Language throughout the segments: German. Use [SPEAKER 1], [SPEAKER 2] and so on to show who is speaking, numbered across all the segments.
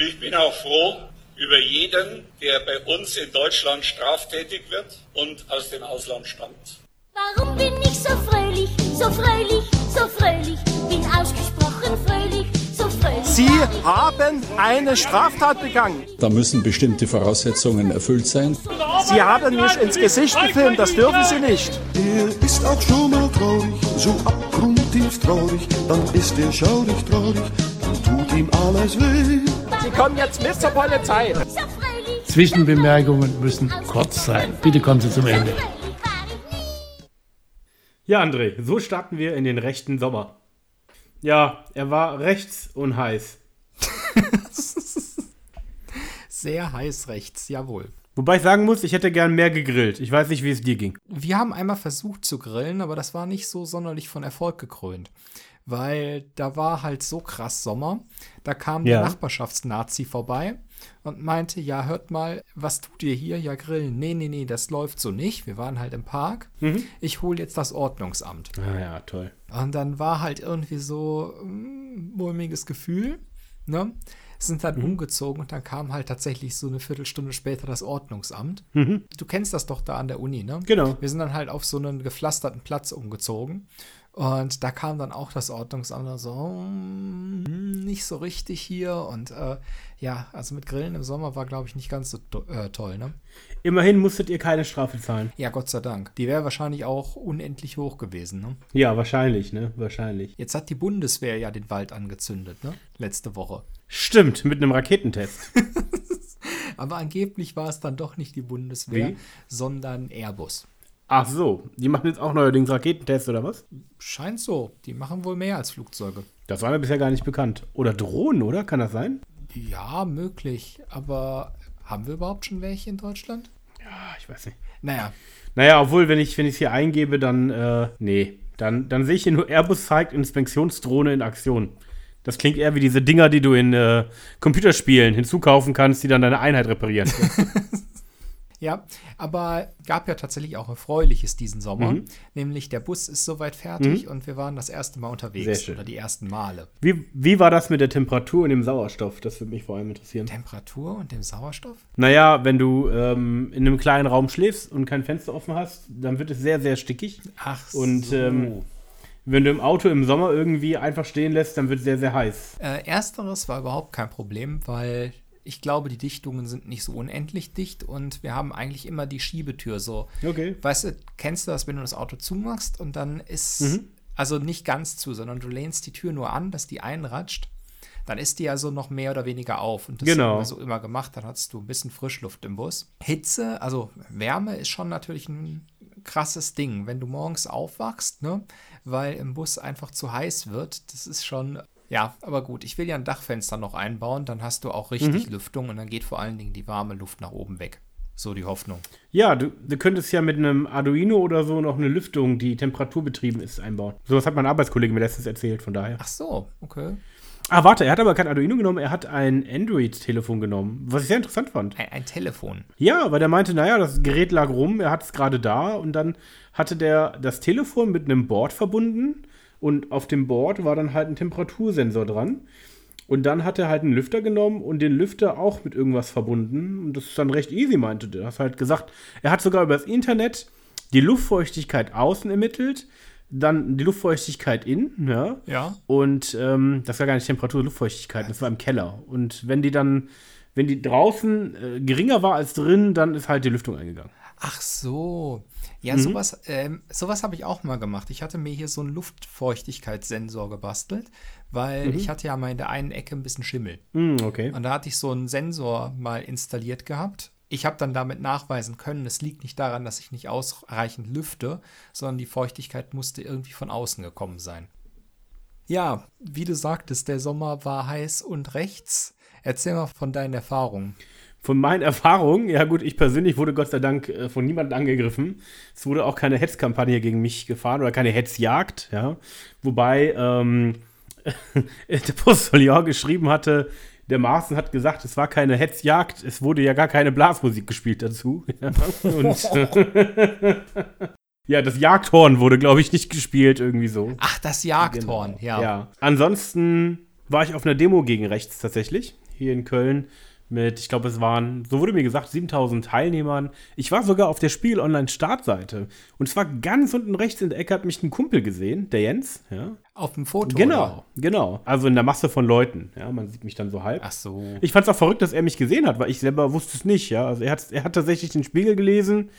[SPEAKER 1] Und ich bin auch froh über jeden, der bei uns in Deutschland straftätig wird und aus dem Ausland stammt.
[SPEAKER 2] Warum bin ich so fröhlich, so fröhlich, so fröhlich? Bin ausgesprochen fröhlich, so fröhlich.
[SPEAKER 3] Sie haben eine Straftat begangen.
[SPEAKER 4] Da müssen bestimmte Voraussetzungen erfüllt sein.
[SPEAKER 3] Sie haben mich ins Gesicht gefilmt, das dürfen Sie nicht.
[SPEAKER 5] Er ist auch schon mal traurig, so abgrundtief traurig, dann ist er schaurig traurig, dann tut ihm alles weh.
[SPEAKER 3] Sie kommen jetzt mit zur Polizei.
[SPEAKER 6] Zwischenbemerkungen müssen kurz sein. Bitte kommen Sie zum Ende.
[SPEAKER 7] Ja, André, so starten wir in den rechten Sommer. Ja, er war rechts und heiß.
[SPEAKER 8] Sehr heiß rechts, jawohl.
[SPEAKER 7] Wobei ich sagen muss, ich hätte gern mehr gegrillt. Ich weiß nicht, wie es dir ging.
[SPEAKER 8] Wir haben einmal versucht zu grillen, aber das war nicht so sonderlich von Erfolg gekrönt. Weil da war halt so krass Sommer. Da kam
[SPEAKER 7] Ja.
[SPEAKER 8] der Nachbarschaftsnazi vorbei und meinte, ja, hört mal, was tut ihr hier? Ja, grillen. Nee, nee, nee, das läuft so nicht. Wir waren halt im Park. Ich hole jetzt das Ordnungsamt.
[SPEAKER 7] Ah ja, toll.
[SPEAKER 8] Und dann war halt irgendwie so ein mulmiges Gefühl, ne? Sind dann umgezogen und dann kam halt tatsächlich so eine Viertelstunde später das Ordnungsamt. Du kennst das doch da an der Uni, ne?
[SPEAKER 7] Genau.
[SPEAKER 8] Wir sind dann halt auf so einen gepflasterten Platz umgezogen. Und da kam dann auch das Ordnungsamt so, hm, nicht so richtig hier. Und äh, ja, also mit Grillen im Sommer war, glaube ich, nicht ganz so do- äh, toll, ne?
[SPEAKER 7] Immerhin musstet ihr keine Strafe zahlen.
[SPEAKER 8] Ja, Gott sei Dank. Die wäre wahrscheinlich auch unendlich hoch gewesen, ne?
[SPEAKER 7] Ja, wahrscheinlich, ne? Wahrscheinlich.
[SPEAKER 8] Jetzt hat die Bundeswehr ja den Wald angezündet, ne? Letzte Woche.
[SPEAKER 7] Stimmt, mit einem Raketentest.
[SPEAKER 8] Aber angeblich war es dann doch nicht die Bundeswehr,
[SPEAKER 7] Wie?
[SPEAKER 8] sondern Airbus.
[SPEAKER 7] Ach so, die machen jetzt auch neuerdings Raketentests oder was?
[SPEAKER 8] Scheint so. Die machen wohl mehr als Flugzeuge.
[SPEAKER 7] Das war mir bisher gar nicht bekannt. Oder Drohnen, oder? Kann das sein?
[SPEAKER 8] Ja, möglich. Aber haben wir überhaupt schon welche in Deutschland?
[SPEAKER 7] Ah, ich weiß nicht.
[SPEAKER 8] Naja,
[SPEAKER 7] Naja, obwohl, wenn ich es hier eingebe, dann, äh, nee. Dann, dann sehe ich hier nur Airbus zeigt Inspektionsdrohne in Aktion. Das klingt eher wie diese Dinger, die du in äh, Computerspielen hinzukaufen kannst, die dann deine Einheit reparieren.
[SPEAKER 8] ja, aber gab ja tatsächlich auch Erfreuliches diesen Sommer.
[SPEAKER 7] Mhm.
[SPEAKER 8] Nämlich der Bus ist soweit fertig und wir waren das erste Mal unterwegs. Oder die ersten Male.
[SPEAKER 7] wie, wie war das mit der Temperatur und dem Sauerstoff? Das würde mich vor allem interessieren.
[SPEAKER 8] Temperatur und dem Sauerstoff?
[SPEAKER 7] Naja, wenn du ähm, in einem kleinen Raum schläfst und kein Fenster offen hast, dann wird es sehr, sehr stickig.
[SPEAKER 8] Ach
[SPEAKER 7] Und
[SPEAKER 8] so.
[SPEAKER 7] ähm, wenn du im Auto im Sommer irgendwie einfach stehen lässt, dann wird es sehr, sehr heiß.
[SPEAKER 8] Äh, ersteres war überhaupt kein Problem, weil ich glaube, die Dichtungen sind nicht so unendlich dicht und wir haben eigentlich immer die Schiebetür so.
[SPEAKER 7] Okay.
[SPEAKER 8] Weißt du, kennst du das, wenn du das Auto zumachst und dann ist,
[SPEAKER 7] Mhm.
[SPEAKER 8] also nicht ganz zu, sondern du lehnst die Tür nur an, dass die einratscht. Dann ist die also noch mehr oder weniger auf. Und das
[SPEAKER 7] Genau.
[SPEAKER 8] haben wir so immer gemacht. Dann hattest du ein bisschen Frischluft im Bus. Hitze, also Wärme ist schon natürlich ein krasses Ding. Wenn du morgens aufwachst, ne, weil im Bus einfach zu heiß wird, das ist schon. Ja, aber gut, ich will ja ein Dachfenster noch einbauen, dann hast du auch richtig
[SPEAKER 7] Mhm.
[SPEAKER 8] Lüftung und dann geht vor allen Dingen die warme Luft nach oben weg. So die Hoffnung.
[SPEAKER 7] Ja, du, du könntest ja mit einem Arduino oder so noch eine Lüftung, die temperaturbetrieben ist, einbauen. Sowas hat mein Arbeitskollege mir letztens erzählt, von daher.
[SPEAKER 8] Ach so, okay.
[SPEAKER 7] Ah, warte, er hat aber kein Arduino genommen, er hat ein Android-Telefon genommen, was ich sehr interessant fand.
[SPEAKER 8] Ein, ein Telefon.
[SPEAKER 7] Ja, weil der meinte, naja, das Gerät lag rum, er hat es gerade da und dann hatte der das Telefon mit einem Board verbunden und auf dem Board war dann halt ein Temperatursensor dran. Und dann hat er halt einen Lüfter genommen und den Lüfter auch mit irgendwas verbunden. Und das ist dann recht easy, meinte der. Er hat halt gesagt, er hat sogar über das Internet die Luftfeuchtigkeit außen ermittelt, dann die Luftfeuchtigkeit innen, ja.
[SPEAKER 8] Ja.
[SPEAKER 7] Und ähm, das war gar nicht Temperatur, Luftfeuchtigkeit, das war im Keller. Und wenn die dann, wenn die draußen äh, geringer war als drin, dann ist halt die Lüftung eingegangen.
[SPEAKER 8] Ach so. Ja,
[SPEAKER 7] Mhm.
[SPEAKER 8] sowas, ähm, sowas habe ich auch mal gemacht. Ich hatte mir hier so einen Luftfeuchtigkeitssensor gebastelt, weil
[SPEAKER 7] Mhm.
[SPEAKER 8] ich hatte ja mal in der einen Ecke ein bisschen Schimmel.
[SPEAKER 7] Hm, okay.
[SPEAKER 8] Und da hatte ich so einen Sensor mal installiert gehabt. Ich habe dann damit nachweisen können, es liegt nicht daran, dass ich nicht ausreichend lüfte, sondern die Feuchtigkeit musste irgendwie von außen gekommen sein. Ja, wie du sagtest, der Sommer war heiß und rechts. Erzähl mal von deinen Erfahrungen.
[SPEAKER 7] Von meinen Erfahrungen, ja gut, ich persönlich wurde Gott sei Dank äh, von niemandem angegriffen. Es wurde auch keine Hetzkampagne gegen mich gefahren oder keine Hetzjagd, ja. Wobei ähm, der Postillon geschrieben hatte, der Maaßen hat gesagt, es war keine Hetzjagd, es wurde ja gar keine Blasmusik gespielt dazu. Ja, und, ja das Jagdhorn wurde, glaube ich, nicht gespielt, irgendwie so.
[SPEAKER 8] Ach, das Jagdhorn,
[SPEAKER 7] Genau.
[SPEAKER 8] ja.
[SPEAKER 7] ja. Ansonsten war ich auf einer Demo gegen rechts tatsächlich. hier in Köln mit, ich glaube, es waren, so wurde mir gesagt, 7000 Teilnehmern. Ich war sogar auf der Spiegel Online Startseite und zwar ganz unten rechts in der Ecke hat mich ein Kumpel gesehen, der Jens, ja.
[SPEAKER 8] Auf dem Foto.
[SPEAKER 7] Genau,
[SPEAKER 8] Oder?
[SPEAKER 7] genau. Also in der Masse von Leuten, ja, man sieht mich dann so halb.
[SPEAKER 8] Ach so.
[SPEAKER 7] Ich fand es auch verrückt, dass er mich gesehen hat, weil ich selber wusste es nicht, ja. Also er hat, er hat tatsächlich den Spiegel gelesen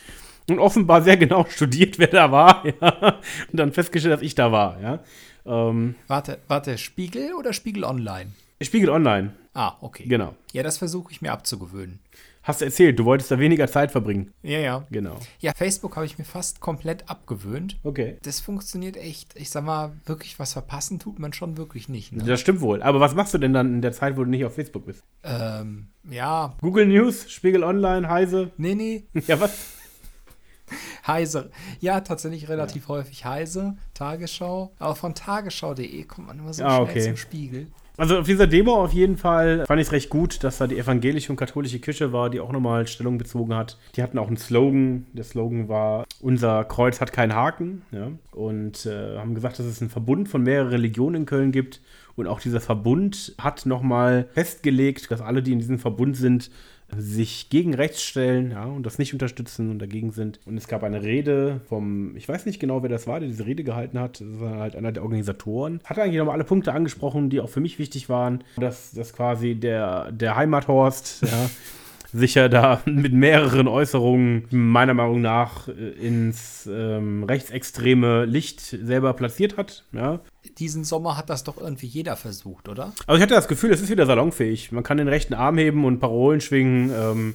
[SPEAKER 7] und offenbar sehr genau studiert, wer da war, ja. Und dann festgestellt, dass ich da war, ja. Ähm,
[SPEAKER 8] Warte, warte, Spiegel oder Spiegel Online?
[SPEAKER 7] Spiegel Online,
[SPEAKER 8] Ah, okay.
[SPEAKER 7] genau.
[SPEAKER 8] Ja, das versuche ich mir abzugewöhnen.
[SPEAKER 7] Hast du erzählt, du wolltest da weniger Zeit verbringen.
[SPEAKER 8] Ja, ja.
[SPEAKER 7] Genau.
[SPEAKER 8] Ja, Facebook habe ich mir fast komplett abgewöhnt.
[SPEAKER 7] Okay.
[SPEAKER 8] Das funktioniert echt. Ich sag mal, wirklich was verpassen tut man schon wirklich nicht. Ne?
[SPEAKER 7] Das stimmt wohl. Aber was machst du denn dann in der Zeit, wo du nicht auf Facebook bist?
[SPEAKER 8] Ähm, ja,
[SPEAKER 7] Google News, Spiegel Online, Heise.
[SPEAKER 8] nee, nee,
[SPEAKER 7] Ja, was?
[SPEAKER 8] Heise. Ja, tatsächlich relativ häufig Heise, Tagesschau. Aber von tagesschau.de kommt man immer so
[SPEAKER 7] Ah,
[SPEAKER 8] schnell
[SPEAKER 7] okay.
[SPEAKER 8] zum Spiegel.
[SPEAKER 7] Also auf dieser Demo auf jeden Fall fand ich es recht gut, dass da die evangelische und katholische Kirche war, die auch nochmal Stellung bezogen hat. Die hatten auch einen Slogan. Der Slogan war, unser Kreuz hat keinen Haken. Ja? Und äh, haben gesagt, dass es einen Verbund von mehreren Religionen in Köln gibt. Und auch dieser Verbund hat nochmal festgelegt, dass alle, die in diesem Verbund sind, sich gegen rechts stellen ja, und das nicht unterstützen und dagegen sind. Und es gab eine Rede vom, ich weiß nicht genau, wer das war, der diese Rede gehalten hat. Das war halt einer der Organisatoren. Hat eigentlich nochmal alle Punkte angesprochen, die auch für mich wichtig waren. Dass, dass quasi der, der Heimathorst, ja, sich ja da mit mehreren Äußerungen meiner Meinung nach äh, ins ähm, rechtsextreme Licht selber platziert hat. Ja.
[SPEAKER 8] Diesen Sommer hat das doch irgendwie jeder versucht, oder?
[SPEAKER 7] Also ich hatte das Gefühl, es ist wieder salonfähig. Man kann den rechten Arm heben und Parolen schwingen. Ähm,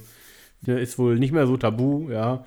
[SPEAKER 7] ist wohl nicht mehr so tabu, ja.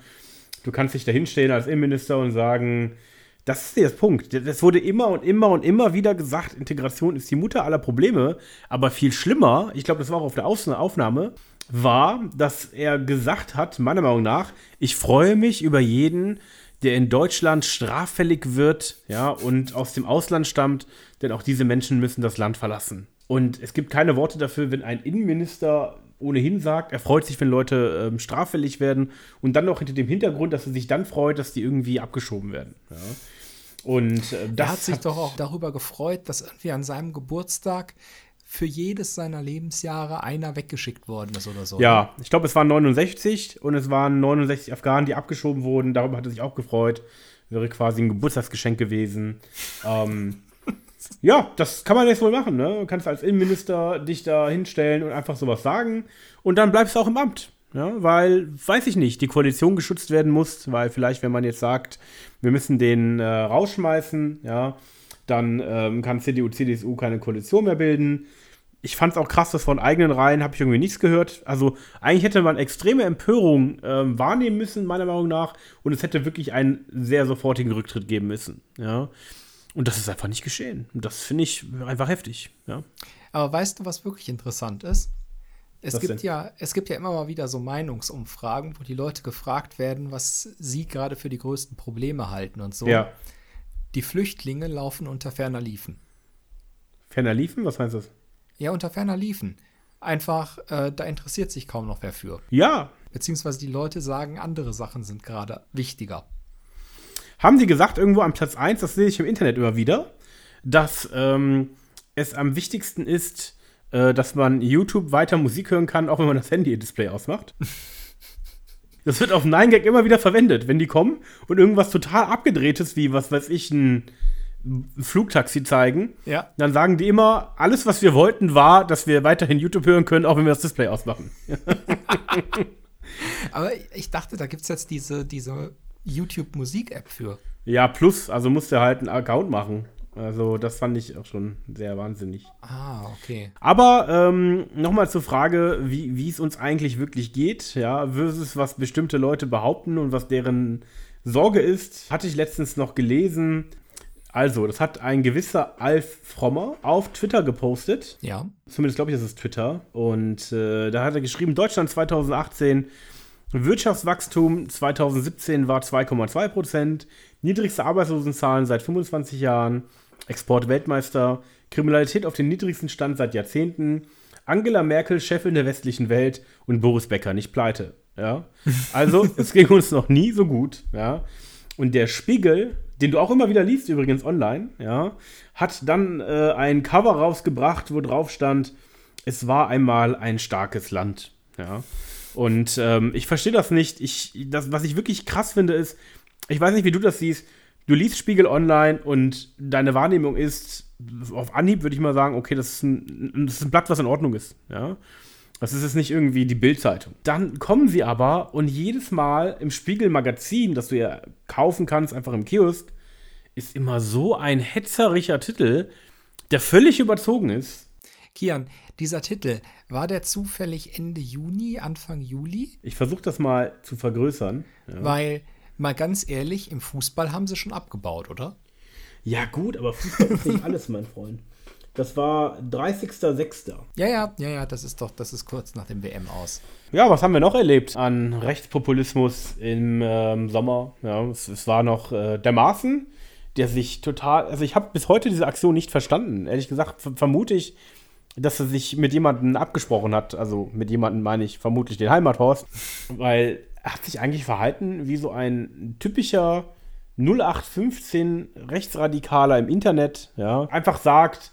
[SPEAKER 7] Du kannst dich da hinstellen als Innenminister und sagen, das ist der Punkt. Das wurde immer und immer und immer wieder gesagt, Integration ist die Mutter aller Probleme. Aber viel schlimmer, ich glaube, das war auch auf der Aufnahme, war, dass er gesagt hat, meiner Meinung nach, ich freue mich über jeden, der in Deutschland straffällig wird, ja, und aus dem Ausland stammt, denn auch diese Menschen müssen das Land verlassen. Und es gibt keine Worte dafür, wenn ein Innenminister ohnehin sagt, er freut sich, wenn Leute ähm, straffällig werden und dann noch hinter dem Hintergrund, dass er sich dann freut, dass die irgendwie abgeschoben werden. Ja. Und äh,
[SPEAKER 8] Er
[SPEAKER 7] das
[SPEAKER 8] hat sich doch auch darüber gefreut, dass irgendwie an seinem Geburtstag für jedes seiner Lebensjahre einer weggeschickt worden ist oder so.
[SPEAKER 7] Ja, ich glaube, es waren 69 und es waren 69 Afghanen, die abgeschoben wurden. Darüber hat er sich auch gefreut. Wäre quasi ein Geburtstagsgeschenk gewesen. ähm, ja, das kann man jetzt wohl machen. Ne? Du kannst als Innenminister dich da hinstellen und einfach sowas sagen. Und dann bleibst du auch im Amt. Ja? Weil, weiß ich nicht, die Koalition geschützt werden muss. Weil vielleicht, wenn man jetzt sagt, wir müssen den äh, rausschmeißen, ja, dann ähm, kann CDU, CDU keine Koalition mehr bilden ich fand es auch krass, dass von eigenen Reihen habe ich irgendwie nichts gehört. Also eigentlich hätte man extreme Empörung ähm, wahrnehmen müssen, meiner Meinung nach. Und es hätte wirklich einen sehr sofortigen Rücktritt geben müssen. Ja. Und das ist einfach nicht geschehen. Und das finde ich einfach heftig. Ja.
[SPEAKER 8] Aber weißt du, was wirklich interessant ist? Es
[SPEAKER 7] Was
[SPEAKER 8] gibt,
[SPEAKER 7] denn?
[SPEAKER 8] ja, es gibt ja immer mal wieder so Meinungsumfragen, wo die Leute gefragt werden, was sie gerade für die größten Probleme halten und so.
[SPEAKER 7] ja.
[SPEAKER 8] Die Flüchtlinge laufen unter ferner Liefen.
[SPEAKER 7] Ferner liefen, was heißt das?
[SPEAKER 8] Ja, unter ferner Liefen. Einfach, äh, da interessiert sich kaum noch wer für.
[SPEAKER 7] Ja.
[SPEAKER 8] Beziehungsweise die Leute sagen, andere Sachen sind gerade wichtiger.
[SPEAKER 7] Haben die gesagt, irgendwo am Platz 1, das sehe ich im Internet immer wieder, dass ähm, es am wichtigsten ist, äh, dass man YouTube weiter Musik hören kann, auch wenn man das Handy-Display ausmacht. Das wird auf 9gag immer wieder verwendet, wenn die kommen und irgendwas total abgedrehtes, wie, was weiß ich, ein Flugtaxi zeigen.
[SPEAKER 8] Ja.
[SPEAKER 7] Dann sagen die immer, alles, was wir wollten, war, dass wir weiterhin YouTube hören können, auch wenn wir das Display ausmachen.
[SPEAKER 8] Aber ich dachte, da gibt es jetzt diese, diese YouTube-Musik-App für.
[SPEAKER 7] Ja, plus, also musst du halt einen Account machen. Also, das fand ich auch schon sehr wahnsinnig.
[SPEAKER 8] Ah, okay.
[SPEAKER 7] Aber ähm, nochmal zur Frage, wie wie es uns eigentlich wirklich geht, ja, versus was bestimmte Leute behaupten und was deren Sorge ist, hatte ich letztens noch gelesen. Also, das hat ein gewisser Alf Frommer auf Twitter gepostet.
[SPEAKER 8] Ja.
[SPEAKER 7] Zumindest glaube ich, das ist Twitter. Und äh, da hat er geschrieben, Deutschland 2018, Wirtschaftswachstum 2017 war 2,2 Prozent, niedrigste Arbeitslosenzahlen seit 25 Jahren, Export-Weltmeister, Kriminalität auf den niedrigsten Stand seit Jahrzehnten, Angela Merkel Chefin der westlichen Welt und Boris Becker nicht pleite. Ja? Also, es ging uns noch nie so gut. Ja? Und der Spiegel, den du auch immer wieder liest, übrigens online, ja, hat dann äh, ein Cover rausgebracht, wo drauf stand, es war einmal ein starkes Land. Ja. Und ähm, ich verstehe das nicht. Ich, das, was ich wirklich krass finde, ist, ich weiß nicht, wie du das siehst. Du liest Spiegel Online und deine Wahrnehmung ist, auf Anhieb würde ich mal sagen, okay, das ist ein, das ist ein Blatt, was in Ordnung ist. Ja. Das ist jetzt nicht irgendwie die Bildzeitung. Dann kommen sie aber und jedes Mal im Spiegel-Magazin, das du ja kaufen kannst, einfach im Kiosk, ist immer so ein hetzerischer Titel, der völlig überzogen ist.
[SPEAKER 8] Kian, dieser Titel, war der zufällig Ende Juni, Anfang Juli?
[SPEAKER 7] Ich versuche das mal zu vergrößern. Ja.
[SPEAKER 8] Weil, mal ganz ehrlich, im Fußball haben sie schon abgebaut, oder?
[SPEAKER 7] Ja, gut, aber Fußball ist nicht alles, mein Freund. Das war 30.06.
[SPEAKER 8] Ja, ja, ja, ja, das ist doch, das ist kurz nach dem WM aus.
[SPEAKER 7] Ja, was haben wir noch erlebt an Rechtspopulismus im ähm, Sommer? Ja, es, es war noch äh, der Maaßen, der sich total, also ich habe bis heute diese Aktion nicht verstanden. Ehrlich gesagt ver vermute ich, dass er sich mit jemandem abgesprochen hat. Also mit jemandem meine ich vermutlich den Heimathorst, weil er hat sich eigentlich verhalten wie so ein typischer 0815 Rechtsradikaler im Internet, ja, einfach sagt,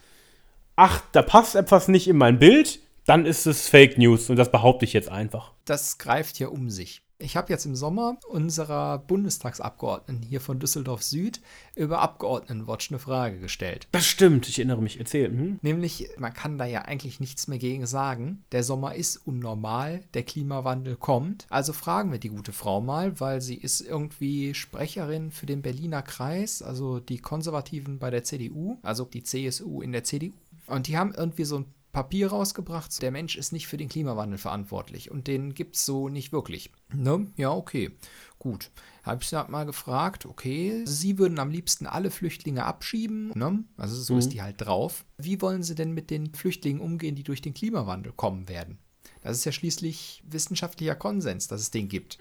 [SPEAKER 7] ach, da passt etwas nicht in mein Bild, dann ist es Fake News und das behaupte ich jetzt einfach.
[SPEAKER 8] Das greift ja um sich. Ich habe jetzt im Sommer unserer Bundestagsabgeordneten hier von Düsseldorf Süd über Abgeordnetenwatch eine Frage gestellt.
[SPEAKER 7] Das stimmt, ich erinnere mich, erzähl. Hm?
[SPEAKER 8] Nämlich, man kann da ja eigentlich nichts mehr gegen sagen. Der Sommer ist unnormal, der Klimawandel kommt. Also fragen wir die gute Frau mal, weil sie ist irgendwie Sprecherin für den Berliner Kreis, also die Konservativen bei der CDU, also die CSU in der CDU. Und die haben irgendwie so ein Papier rausgebracht, der Mensch ist nicht für den Klimawandel verantwortlich und den gibt es so nicht wirklich. Ne? Ja, okay, gut. Habe ich sie mal gefragt, okay, Sie würden am liebsten alle Flüchtlinge abschieben, ne? also so
[SPEAKER 7] Mhm.
[SPEAKER 8] ist die halt drauf. Wie wollen Sie denn mit den Flüchtlingen umgehen, die durch den Klimawandel kommen werden? Das ist ja schließlich wissenschaftlicher Konsens, dass es den gibt.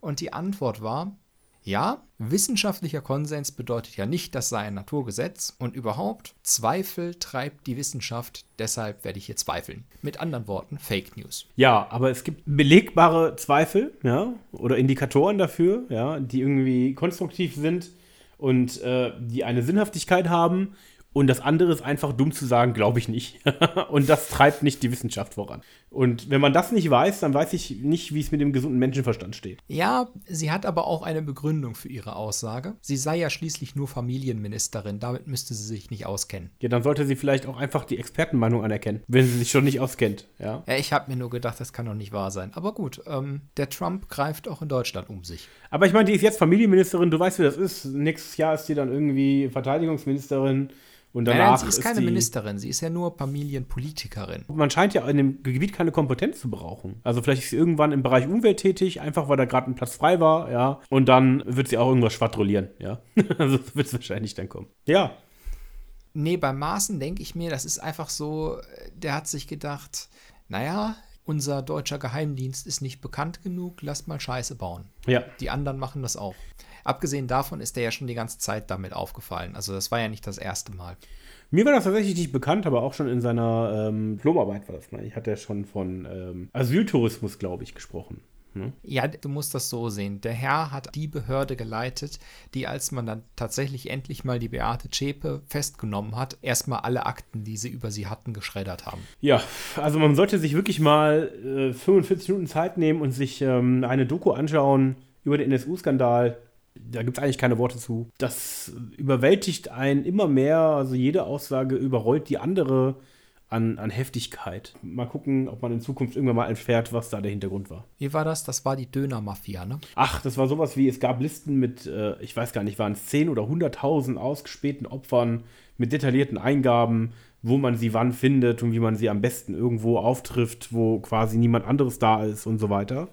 [SPEAKER 8] Und die Antwort war, ja, wissenschaftlicher Konsens bedeutet ja nicht, das sei ein Naturgesetz und überhaupt, Zweifel treibt die Wissenschaft, deshalb werde ich hier zweifeln. Mit anderen Worten, Fake News.
[SPEAKER 7] Ja, aber es gibt belegbare Zweifel, ja, oder Indikatoren dafür, ja, die irgendwie konstruktiv sind und äh, die eine Sinnhaftigkeit haben. Und das andere ist einfach dumm zu sagen, glaube ich nicht. und das treibt nicht die Wissenschaft voran. Und wenn man das nicht weiß, dann weiß ich nicht, wie es mit dem gesunden Menschenverstand steht.
[SPEAKER 8] Ja, sie hat aber auch eine Begründung für ihre Aussage. Sie sei ja schließlich nur Familienministerin, damit müsste sie sich nicht auskennen.
[SPEAKER 7] Ja, dann sollte sie vielleicht auch einfach die Expertenmeinung anerkennen, wenn sie sich schon nicht auskennt, ja.
[SPEAKER 8] Ja, ich habe mir nur gedacht, das kann doch nicht wahr sein. Aber gut, ähm, der Trump greift auch in Deutschland um sich.
[SPEAKER 7] Aber ich meine, die ist jetzt Familienministerin, du weißt, wie das ist. Nächstes Jahr ist sie dann irgendwie Verteidigungsministerin und danach
[SPEAKER 8] nein, sie ist keine
[SPEAKER 7] die,
[SPEAKER 8] Ministerin, sie ist ja nur Familienpolitikerin.
[SPEAKER 7] Man scheint ja in dem Gebiet keine Kompetenz zu brauchen. Also vielleicht ist sie irgendwann im Bereich Umwelt tätig, einfach weil da gerade ein Platz frei war, ja. Und dann wird sie auch irgendwas schwadronieren, ja. also so wird es wahrscheinlich dann kommen. Ja,
[SPEAKER 8] Nee, beim Maßen denke ich mir, das ist einfach so, der hat sich gedacht, naja, unser deutscher Geheimdienst ist nicht bekannt genug, lasst mal Scheiße bauen.
[SPEAKER 7] ja.
[SPEAKER 8] Die anderen machen das auch. Abgesehen davon ist der ja schon die ganze Zeit damit aufgefallen. Also das war ja nicht das erste Mal.
[SPEAKER 7] Mir war das tatsächlich nicht bekannt, aber auch schon in seiner ähm, Diplomarbeit war das mal. Ich hatte ja schon von ähm, Asyltourismus, glaube ich, gesprochen. Ne?
[SPEAKER 8] Ja, du musst das so sehen. Der Herr hat die Behörde geleitet, die, als man dann tatsächlich endlich mal die Beate Zschäpe festgenommen hat, erstmal alle Akten, die sie über sie hatten, geschreddert haben.
[SPEAKER 7] Ja, also man sollte sich wirklich mal äh, 45 Minuten Zeit nehmen und sich ähm, eine Doku anschauen über den NSU-Skandal. Da gibt es eigentlich keine Worte zu. Das überwältigt einen immer mehr. Also jede Aussage überrollt die andere an, an Heftigkeit. Mal gucken, ob man in Zukunft irgendwann mal erfährt, was da der Hintergrund war.
[SPEAKER 8] Wie war das? Das war die Dönermafia, ne?
[SPEAKER 7] Ach, das war sowas wie, es gab Listen mit, äh, ich weiß gar nicht, waren es 10 oder 100.000 ausgespähten Opfern mit detaillierten Eingaben, wo man sie wann findet und wie man sie am besten irgendwo auftrifft, wo quasi niemand anderes da ist und so weiter.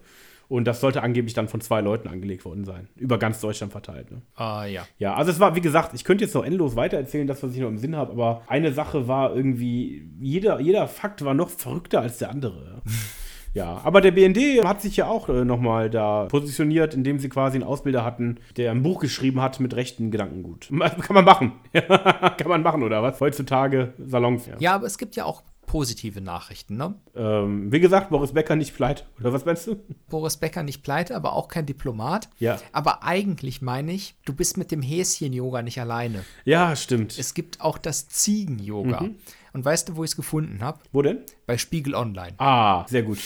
[SPEAKER 7] Und das sollte angeblich dann von zwei Leuten angelegt worden sein. Über ganz Deutschland verteilt. Ne?
[SPEAKER 8] Ah, ja.
[SPEAKER 7] Ja, also es war, wie gesagt, ich könnte jetzt noch endlos weitererzählen, das, was ich noch im Sinn habe, aber eine Sache war irgendwie, jeder, jeder Fakt war noch verrückter als der andere. Ja, aber der BND hat sich ja auch äh, nochmal da positioniert, indem sie quasi einen Ausbilder hatten, der ein Buch geschrieben hat mit rechten Gedankengut. Kann man machen. Kann man machen, oder was? Heutzutage Salons, ja.
[SPEAKER 8] Ja, aber es gibt ja auch positive Nachrichten, ne?
[SPEAKER 7] Ähm, wie gesagt, Boris Becker nicht pleite. Oder was meinst du?
[SPEAKER 8] Boris Becker nicht pleite, aber auch kein Diplomat.
[SPEAKER 7] Ja.
[SPEAKER 8] Aber eigentlich meine ich, du bist mit dem Häschen-Yoga nicht alleine.
[SPEAKER 7] Ja, stimmt.
[SPEAKER 8] Es gibt auch das Ziegen-Yoga.
[SPEAKER 7] Mhm.
[SPEAKER 8] Und weißt du, wo ich es gefunden habe?
[SPEAKER 7] Wo denn?
[SPEAKER 8] Bei Spiegel Online.
[SPEAKER 7] Ah, sehr gut.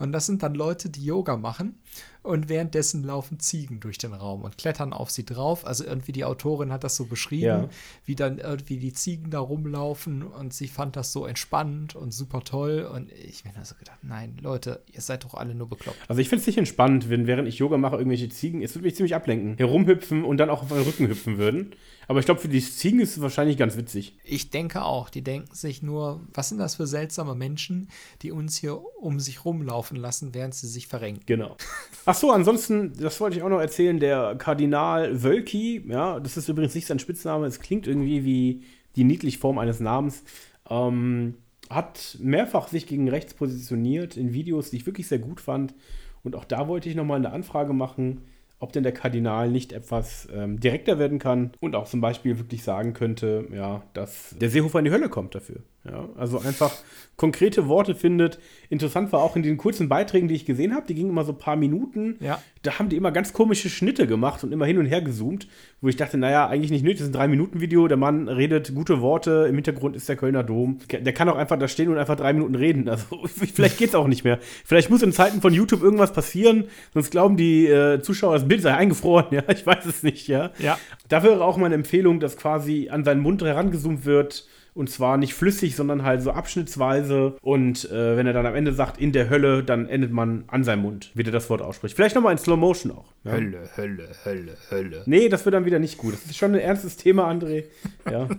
[SPEAKER 8] Und das sind dann Leute, die Yoga machen und währenddessen laufen Ziegen durch den Raum und klettern auf sie drauf. Also irgendwie die Autorin hat das so beschrieben,
[SPEAKER 7] Ja.
[SPEAKER 8] wie dann irgendwie die Ziegen da rumlaufen und sie fand das so entspannend und super toll. Und ich mir da so gedacht, nein, Leute, ihr seid doch alle nur bekloppt.
[SPEAKER 7] Also ich finde es nicht entspannt, wenn während ich Yoga mache, irgendwelche Ziegen, es würde mich ziemlich ablenken, herumhüpfen und dann auch auf meinen Rücken hüpfen würden. Aber ich glaube, für die Ziegen ist es wahrscheinlich ganz witzig.
[SPEAKER 8] Ich denke auch, die denken sich nur, was sind das für seltsame Menschen, die uns hier um sich rumlaufen lassen, während sie sich verrenken.
[SPEAKER 7] Genau. Ach so, ansonsten, das wollte ich auch noch erzählen, der Kardinal Wölki, ja, das ist übrigens nicht sein Spitzname, es klingt irgendwie wie die niedliche Form eines Namens, ähm, hat mehrfach sich gegen rechts positioniert in Videos, die ich wirklich sehr gut fand. Und auch da wollte ich nochmal eine Anfrage machen, ob denn der Kardinal nicht etwas ähm, direkter werden kann und auch zum Beispiel wirklich sagen könnte, ja, dass der Seehofer in die Hölle kommt dafür. Ja, also einfach konkrete Worte findet. Interessant war auch in den kurzen Beiträgen, die ich gesehen habe, die gingen immer so ein paar Minuten.
[SPEAKER 8] Ja.
[SPEAKER 7] Da haben die immer ganz komische Schnitte gemacht und immer hin und her gezoomt, wo ich dachte, naja, eigentlich nicht nötig, das ist ein Drei-Minuten-Video, der Mann redet gute Worte, im Hintergrund ist der Kölner Dom. Der kann auch einfach da stehen und einfach drei Minuten reden. Also vielleicht geht's auch nicht mehr. Vielleicht muss in Zeiten von YouTube irgendwas passieren, sonst glauben die äh, Zuschauer, das Bild sei eingefroren. Ja, ich weiß es nicht, ja.
[SPEAKER 8] Ja.
[SPEAKER 7] Da wäre auch meine Empfehlung, dass quasi an seinen Mund herangezoomt wird. Und zwar nicht flüssig, sondern halt so abschnittsweise. Und äh, wenn er dann am Ende sagt, in der Hölle, dann endet man an seinem Mund, wie der das Wort ausspricht. Vielleicht nochmal in Slow Motion auch. Ja.
[SPEAKER 8] Hölle, Hölle, Hölle, Hölle.
[SPEAKER 7] Nee, das wird dann wieder nicht gut. Das ist schon ein ernstes Thema, André. Ja.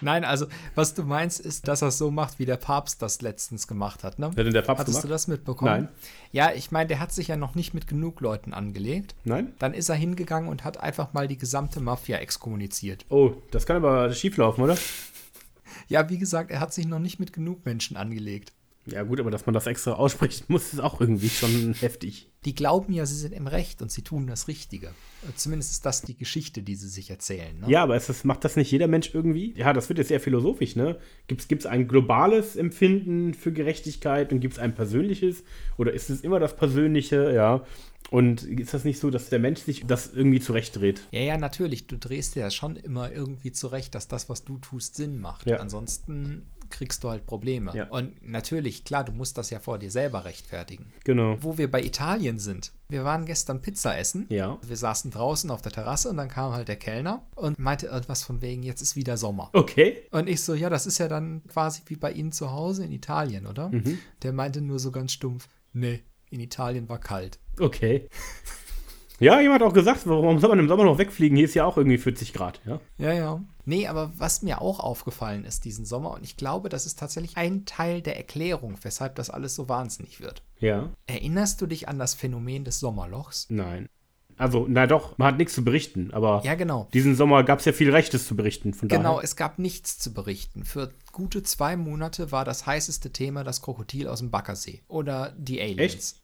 [SPEAKER 8] Nein, also was du meinst, ist, dass er es so macht, wie der Papst das letztens gemacht hat. Ne?
[SPEAKER 7] hat denn der Papst
[SPEAKER 8] Hattest
[SPEAKER 7] gemacht?
[SPEAKER 8] du das mitbekommen?
[SPEAKER 7] Nein.
[SPEAKER 8] Ja, ich meine, der hat sich ja noch nicht mit genug Leuten angelegt.
[SPEAKER 7] Nein?
[SPEAKER 8] Dann ist er hingegangen und hat einfach mal die gesamte Mafia exkommuniziert.
[SPEAKER 7] Oh, das kann aber schief laufen, oder?
[SPEAKER 8] Ja, wie gesagt, er hat sich noch nicht mit genug Menschen angelegt.
[SPEAKER 7] Ja, gut, aber dass man das extra aussprechen muss, ist auch irgendwie schon heftig.
[SPEAKER 8] Die glauben ja, sie sind im Recht und sie tun das Richtige. Zumindest ist das die Geschichte, die sie sich erzählen. Ne?
[SPEAKER 7] Ja, aber das, macht das nicht jeder Mensch irgendwie? Ja, das wird jetzt sehr philosophisch, ne? Gibt es ein globales Empfinden für Gerechtigkeit und gibt es ein persönliches? Oder ist es immer das Persönliche? Ja. Und ist das nicht so, dass der Mensch sich das irgendwie zurechtdreht?
[SPEAKER 8] Ja, ja, natürlich. Du drehst dir ja schon immer irgendwie zurecht, dass das, was du tust, Sinn macht.
[SPEAKER 7] Ja.
[SPEAKER 8] Ansonsten kriegst du halt Probleme.
[SPEAKER 7] Ja.
[SPEAKER 8] Und natürlich, klar, du musst das ja vor dir selber rechtfertigen.
[SPEAKER 7] Genau.
[SPEAKER 8] Wo wir bei Italien sind. Wir waren gestern Pizza essen.
[SPEAKER 7] Ja.
[SPEAKER 8] Wir saßen draußen auf der Terrasse und dann kam halt der Kellner und meinte irgendwas von wegen, jetzt ist wieder Sommer.
[SPEAKER 7] Okay.
[SPEAKER 8] Und ich so, ja, das ist ja dann quasi wie bei Ihnen zu Hause in Italien, oder?
[SPEAKER 7] Mhm.
[SPEAKER 8] Der meinte nur so ganz stumpf, nee, in Italien war kalt.
[SPEAKER 7] Okay. Ja, jemand hat auch gesagt, warum soll man im Sommer noch wegfliegen? Hier ist ja auch irgendwie 40 Grad, ja?
[SPEAKER 8] Ja, ja. Nee, aber was mir auch aufgefallen ist diesen Sommer, und ich glaube, das ist tatsächlich ein Teil der Erklärung, weshalb das alles so wahnsinnig wird.
[SPEAKER 7] Ja.
[SPEAKER 8] Erinnerst du dich an das Phänomen des Sommerlochs?
[SPEAKER 7] Nein. Also, na doch, man hat nichts zu berichten, aber
[SPEAKER 8] Ja, genau.
[SPEAKER 7] diesen Sommer gab es ja viel Rechtes zu berichten, von
[SPEAKER 8] Genau,
[SPEAKER 7] daher.
[SPEAKER 8] es gab nichts zu berichten. Für gute zwei Monate war das heißeste Thema das Krokodil aus dem Baggersee oder die Aliens.
[SPEAKER 7] Echt?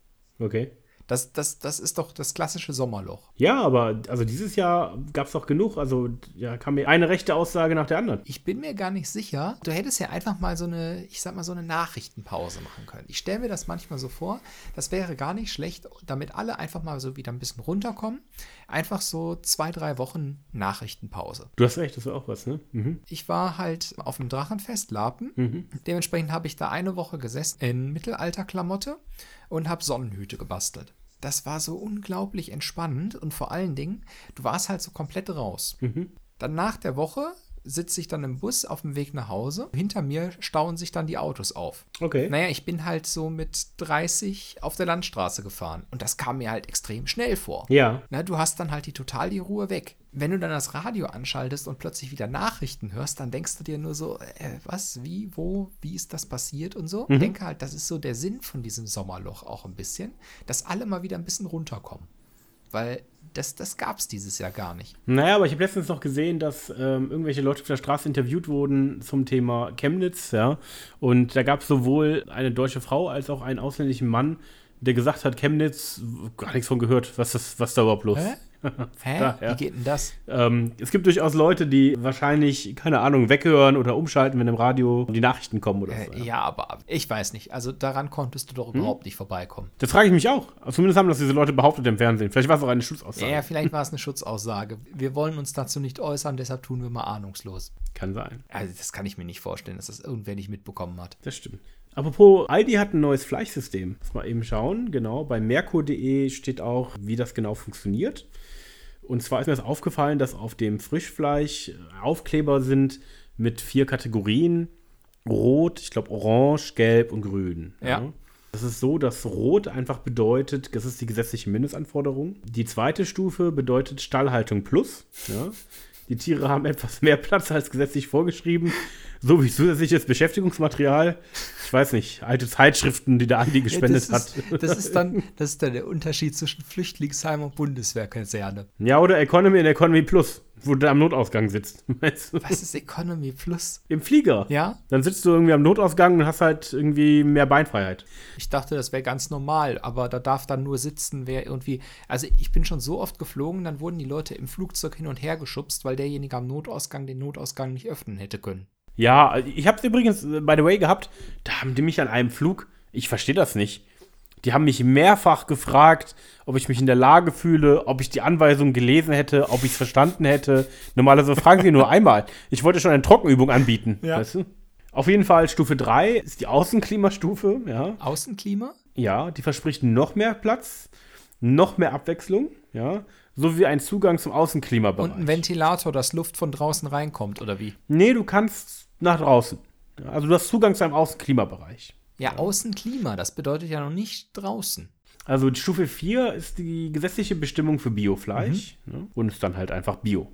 [SPEAKER 7] Okay.
[SPEAKER 8] Das, das, das ist doch das klassische Sommerloch.
[SPEAKER 7] Ja, aber also dieses Jahr gab es doch genug. Also ja, kam mir eine rechte Aussage nach der anderen.
[SPEAKER 8] Ich bin mir gar nicht sicher. Du hättest ja einfach mal so eine, ich sag mal, so eine Nachrichtenpause machen können. Ich stelle mir das manchmal so vor, das wäre gar nicht schlecht, damit alle einfach mal so wieder ein bisschen runterkommen. Einfach so zwei, drei Wochen Nachrichtenpause.
[SPEAKER 7] Du hast recht, das war auch was, ne? Mhm.
[SPEAKER 8] Ich war halt auf dem Drachenfest Lapen. Dementsprechend habe ich da eine Woche gesessen in Mittelalterklamotte und habe Sonnenhüte gebastelt. Das war so unglaublich entspannend und vor allen Dingen, du warst halt so komplett raus. Dann nach der Woche sitze ich dann im Bus auf dem Weg nach Hause. Hinter mir stauen sich dann die Autos auf.
[SPEAKER 7] Okay.
[SPEAKER 8] Naja, ich bin halt so mit 30 auf der Landstraße gefahren und das kam mir halt extrem schnell vor.
[SPEAKER 7] Ja.
[SPEAKER 8] Na, du hast dann halt die total die Ruhe weg. Wenn du dann das Radio anschaltest und plötzlich wieder Nachrichten hörst, dann denkst du dir nur so, äh, was, wie, wo, wie ist das passiert und so. Ich denke halt, das ist so der Sinn von diesem Sommerloch auch ein bisschen, dass alle mal wieder ein bisschen runterkommen. Weil das, das gab es dieses Jahr gar nicht.
[SPEAKER 7] Naja, aber ich habe letztens noch gesehen, dass ähm, irgendwelche Leute auf der Straße interviewt wurden zum Thema Chemnitz, ja. Und da gab es sowohl eine deutsche Frau als auch einen ausländischen Mann, der gesagt hat, Chemnitz, gar nichts von gehört, was, das, was da überhaupt los
[SPEAKER 8] Hä? Hä?
[SPEAKER 7] Daher.
[SPEAKER 8] Wie geht denn das?
[SPEAKER 7] Ähm, es gibt durchaus Leute, die wahrscheinlich, keine Ahnung, weghören oder umschalten, wenn im Radio die Nachrichten kommen oder so.
[SPEAKER 8] Äh, ja, aber ich weiß nicht. Also daran konntest du doch überhaupt nicht vorbeikommen.
[SPEAKER 7] Das frage ich mich auch. Zumindest haben das diese Leute behauptet im Fernsehen. Vielleicht war es auch eine Schutzaussage.
[SPEAKER 8] Ja, vielleicht war es eine Schutzaussage. Wir wollen uns dazu nicht äußern, deshalb tun wir mal ahnungslos.
[SPEAKER 7] Kann sein.
[SPEAKER 8] Also das kann ich mir nicht vorstellen, dass das irgendwer nicht mitbekommen hat.
[SPEAKER 7] Das stimmt. Apropos, Aldi hat ein neues Fleischsystem. Lass mal eben schauen. Genau, bei merkur.de steht auch, wie das genau funktioniert. Und zwar ist mir das aufgefallen, dass auf dem Frischfleisch Aufkleber sind mit vier Kategorien. Rot, ich glaube Orange, Gelb und Grün.
[SPEAKER 8] Ja.
[SPEAKER 7] Das ist so, dass Rot einfach bedeutet, das ist die gesetzliche Mindestanforderung. Die zweite Stufe bedeutet Stallhaltung plus. Ja. Die Tiere haben etwas mehr Platz als gesetzlich vorgeschrieben, so wie zusätzliches Beschäftigungsmaterial. Ich weiß nicht, alte Zeitschriften, die der Andi gespendet
[SPEAKER 8] das,
[SPEAKER 7] hat.
[SPEAKER 8] ist, das, ist dann, das ist dann der Unterschied zwischen Flüchtlingsheim und Bundeswehrkaserne.
[SPEAKER 7] Ja, oder Economy und Economy Plus, wo du am Notausgang sitzt. Weißt du?
[SPEAKER 8] Was ist Economy Plus?
[SPEAKER 7] Im Flieger.
[SPEAKER 8] Ja?
[SPEAKER 7] Dann sitzt du irgendwie am Notausgang und hast halt irgendwie mehr Beinfreiheit.
[SPEAKER 8] Ich dachte, das wäre ganz normal, aber da darf dann nur sitzen, wer irgendwie. Also ich bin schon so oft geflogen, dann wurden die Leute im Flugzeug hin und her geschubst, weil derjenige am Notausgang den Notausgang nicht öffnen hätte können.
[SPEAKER 7] Ja, ich habe es übrigens, äh, by the way, gehabt. Da haben die mich an einem Flug, ich verstehe das nicht. Die haben mich mehrfach gefragt, ob ich mich in der Lage fühle, ob ich die Anweisung gelesen hätte, ob ich es verstanden hätte. Normalerweise fragen sie nur einmal. Ich wollte schon eine Trockenübung anbieten.
[SPEAKER 8] Ja.
[SPEAKER 7] Weißt du? Auf jeden Fall Stufe 3 ist die Außenklimastufe. Ja.
[SPEAKER 8] Außenklima?
[SPEAKER 7] ja, die verspricht noch mehr Platz, noch mehr Abwechslung. Ja. Sowie ein Zugang zum Außenklimabereich.
[SPEAKER 8] Und ein Ventilator, dass Luft von draußen reinkommt, oder wie?
[SPEAKER 7] nee, du kannst nach draußen. Also du hast Zugang zu einem Außenklimabereich.
[SPEAKER 8] Ja, Außenklima, das bedeutet ja noch nicht draußen.
[SPEAKER 7] Also die Stufe 4 ist die gesetzliche Bestimmung für Biofleisch ne? und ist dann halt einfach Bio.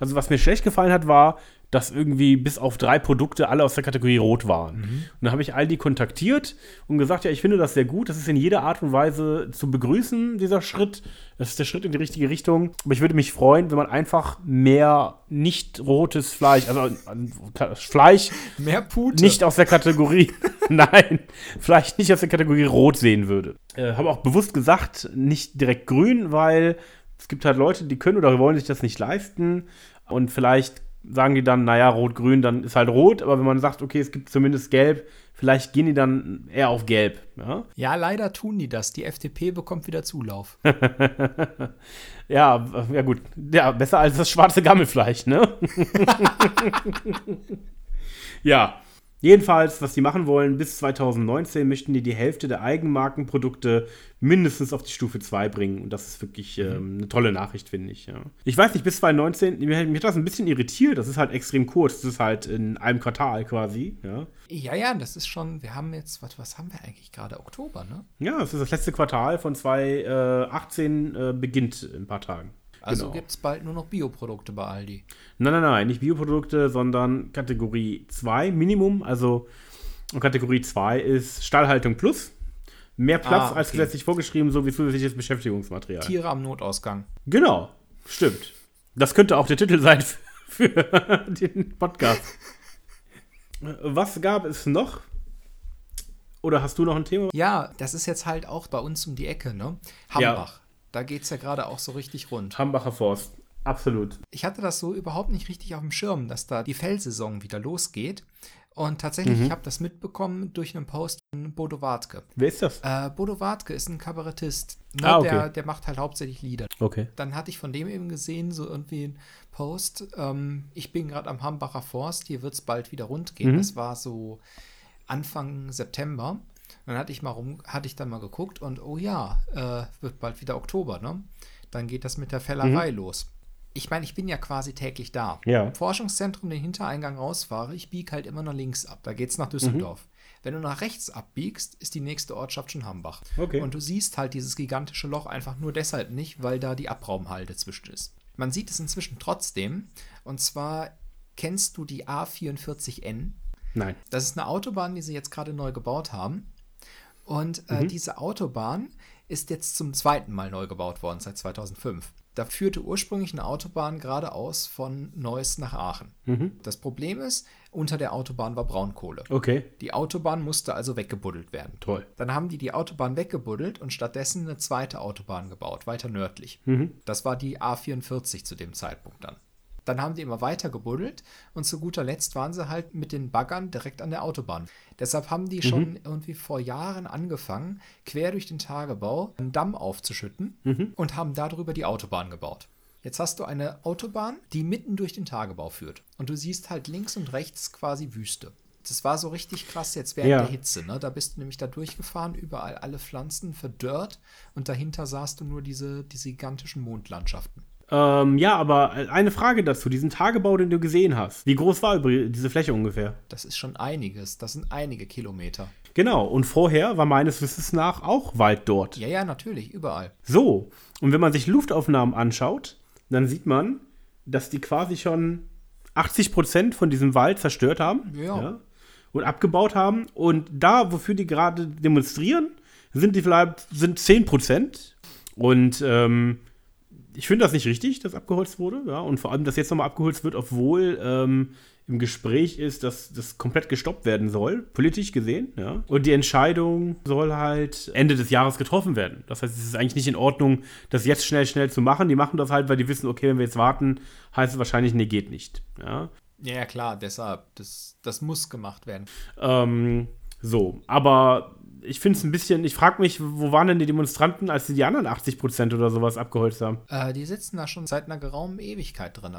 [SPEAKER 7] Also was mir schlecht gefallen hat, war, dass irgendwie bis auf drei Produkte alle aus der Kategorie Rot waren. Und dann habe ich Aldi kontaktiert und gesagt, ja, ich finde das sehr gut. Das ist in jeder Art und Weise zu begrüßen, dieser Schritt. Das ist der Schritt in die richtige Richtung. Aber ich würde mich freuen, wenn man einfach mehr nicht rotes Fleisch, also äh, Fleisch
[SPEAKER 8] Mehr Pute.
[SPEAKER 7] nicht aus der Kategorie, nein, vielleicht nicht aus der Kategorie Rot sehen würde. Äh, Habe auch bewusst gesagt, nicht direkt grün, weil es gibt halt Leute, die können oder wollen sich das nicht leisten und vielleicht sagen die dann, naja, rot-grün, dann ist halt rot, aber wenn man sagt, okay, es gibt zumindest gelb, vielleicht gehen die dann eher auf gelb. Ja,
[SPEAKER 8] Ja, leider tun die das. Die FDP bekommt wieder Zulauf.
[SPEAKER 7] ja, ja gut. Ja, besser als das schwarze Gammelfleisch, ne? ja. Jedenfalls, was die machen wollen, bis 2019 möchten die die Hälfte der Eigenmarkenprodukte mindestens auf die Stufe 2 bringen. Und das ist wirklich ähm, eine tolle Nachricht, finde ich. Ja. Ich weiß nicht, bis 2019, mir, mir hat das ein bisschen irritiert. Das ist halt extrem kurz. Das ist halt in einem Quartal quasi. Ja,
[SPEAKER 8] Ja, ja, das ist schon, wir haben jetzt, was, was haben wir eigentlich gerade? Oktober, ne?
[SPEAKER 7] ja das ist das letzte Quartal von 2018, äh, beginnt in ein paar Tagen.
[SPEAKER 8] Also
[SPEAKER 7] Genau.
[SPEAKER 8] gibt es bald nur noch Bioprodukte bei Aldi.
[SPEAKER 7] Nein, nein, nein, nicht Bioprodukte, sondern Kategorie 2 Minimum. Also und Kategorie 2 ist Stallhaltung plus. Mehr Platz
[SPEAKER 8] Ah,
[SPEAKER 7] als
[SPEAKER 8] okay.
[SPEAKER 7] gesetzlich vorgeschrieben, sowie zusätzliches Beschäftigungsmaterial.
[SPEAKER 8] Tiere am Notausgang.
[SPEAKER 7] Genau, stimmt. Das könnte auch der Titel sein für, für den Podcast. Was gab es noch? Oder hast du noch ein Thema?
[SPEAKER 8] Ja, das ist jetzt halt auch bei uns um die Ecke, ne? Hambach. Da geht es ja gerade auch so richtig rund.
[SPEAKER 7] Hambacher Forst. Absolut.
[SPEAKER 8] Ich hatte das so überhaupt nicht richtig auf dem Schirm, dass da die Fellsaison wieder losgeht. Und tatsächlich,
[SPEAKER 7] Mhm.
[SPEAKER 8] ich habe das mitbekommen durch einen Post von Bodo Wartke.
[SPEAKER 7] Wer ist das?
[SPEAKER 8] Äh, Bodo Wartke ist ein Kabarettist. Ne,
[SPEAKER 7] Ah, okay.
[SPEAKER 8] der, der macht halt hauptsächlich Lieder.
[SPEAKER 7] Okay.
[SPEAKER 8] Dann hatte ich von dem eben gesehen, so irgendwie ein Post. Ähm, ich bin gerade am Hambacher Forst, hier wird es bald wieder rund gehen.
[SPEAKER 7] Mhm.
[SPEAKER 8] Das war so Anfang September. Dann hatte ich mal rum, hatte ich dann mal geguckt und oh ja, äh, wird bald wieder Oktober, ne? Dann geht das mit der Fellerei los. Ich meine, ich bin ja quasi täglich da.
[SPEAKER 7] Mhm. Ja.
[SPEAKER 8] Im Forschungszentrum den Hintereingang rausfahre, ich biege halt immer nach links ab. Da geht's nach Düsseldorf. Wenn du nach rechts abbiegst, ist die nächste Ortschaft schon Hambach.
[SPEAKER 7] Okay.
[SPEAKER 8] Und du siehst halt dieses gigantische Loch einfach nur deshalb nicht, weil da die Abraumhalde zwischen ist. Man sieht es inzwischen trotzdem. Und zwar kennst du die A44N.
[SPEAKER 7] Nein.
[SPEAKER 8] Das ist eine Autobahn, die sie jetzt gerade neu gebaut haben. Und äh, diese Autobahn ist jetzt zum zweiten Mal neu gebaut worden seit 2005. Da führte ursprünglich eine Autobahn geradeaus von Neuss nach Aachen. Das Problem ist, unter der Autobahn war Braunkohle.
[SPEAKER 7] Okay,
[SPEAKER 8] Die Autobahn musste also weggebuddelt werden.
[SPEAKER 7] toll.
[SPEAKER 8] Dann haben die die Autobahn weggebuddelt und stattdessen eine zweite Autobahn gebaut, weiter nördlich. Das war die A44 zu dem Zeitpunkt dann. Dann haben die immer weiter gebuddelt und zu guter Letzt waren sie halt mit den Baggern direkt an der Autobahn. Deshalb haben die schon irgendwie vor Jahren angefangen, quer durch den Tagebau einen Damm aufzuschütten und haben darüber die Autobahn gebaut. Jetzt hast du eine Autobahn, die mitten durch den Tagebau führt. Und du siehst halt links und rechts quasi Wüste. Das war so richtig krass jetzt während
[SPEAKER 7] Ja.
[SPEAKER 8] der Hitze. Ne? Da bist du nämlich da durchgefahren, überall alle Pflanzen verdörrt und dahinter sahst du nur diese, diese gigantischen Mondlandschaften.
[SPEAKER 7] Ähm, ja, aber eine Frage dazu. Diesen Tagebau, den du gesehen hast. Wie groß war diese Fläche ungefähr?
[SPEAKER 8] Das ist schon einiges. Das sind einige Kilometer.
[SPEAKER 7] Genau, und vorher war meines Wissens nach auch Wald dort.
[SPEAKER 8] Ja, ja, natürlich, überall.
[SPEAKER 7] So, und wenn man sich Luftaufnahmen anschaut, dann sieht man, dass die quasi schon 80% von diesem Wald zerstört haben
[SPEAKER 8] Ja.
[SPEAKER 7] und abgebaut haben. Und da, wofür die gerade demonstrieren, sind die vielleicht sind 10%. Und ähm, ich finde das nicht richtig, dass abgeholzt wurde. Ja, und vor allem, dass jetzt nochmal abgeholzt wird, obwohl ähm, im Gespräch ist, dass das komplett gestoppt werden soll, politisch gesehen. Ja. Und die Entscheidung soll halt Ende des Jahres getroffen werden. Das heißt, es ist eigentlich nicht in Ordnung, das jetzt schnell, schnell zu machen. Die machen das halt, weil die wissen, okay, wenn wir jetzt warten, heißt es wahrscheinlich, nee, geht nicht. Ja.
[SPEAKER 8] Ja, klar, deshalb. Das, das muss gemacht werden.
[SPEAKER 7] Ähm, so, aber ich finde es ein bisschen, ich frage mich, wo waren denn die Demonstranten, als sie die anderen 80% oder sowas abgeholzt haben?
[SPEAKER 8] Äh, die sitzen da schon seit einer geraumen Ewigkeit drin.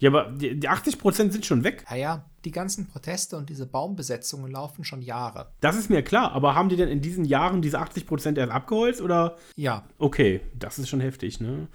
[SPEAKER 7] Ja, aber die, die 80% sind schon weg.
[SPEAKER 8] Ja, ja, die ganzen Proteste und diese Baumbesetzungen laufen schon Jahre.
[SPEAKER 7] Das ist mir klar, aber haben die denn in diesen Jahren diese 80% erst abgeholzt oder?
[SPEAKER 8] Ja,
[SPEAKER 7] Okay, das ist schon heftig, ne?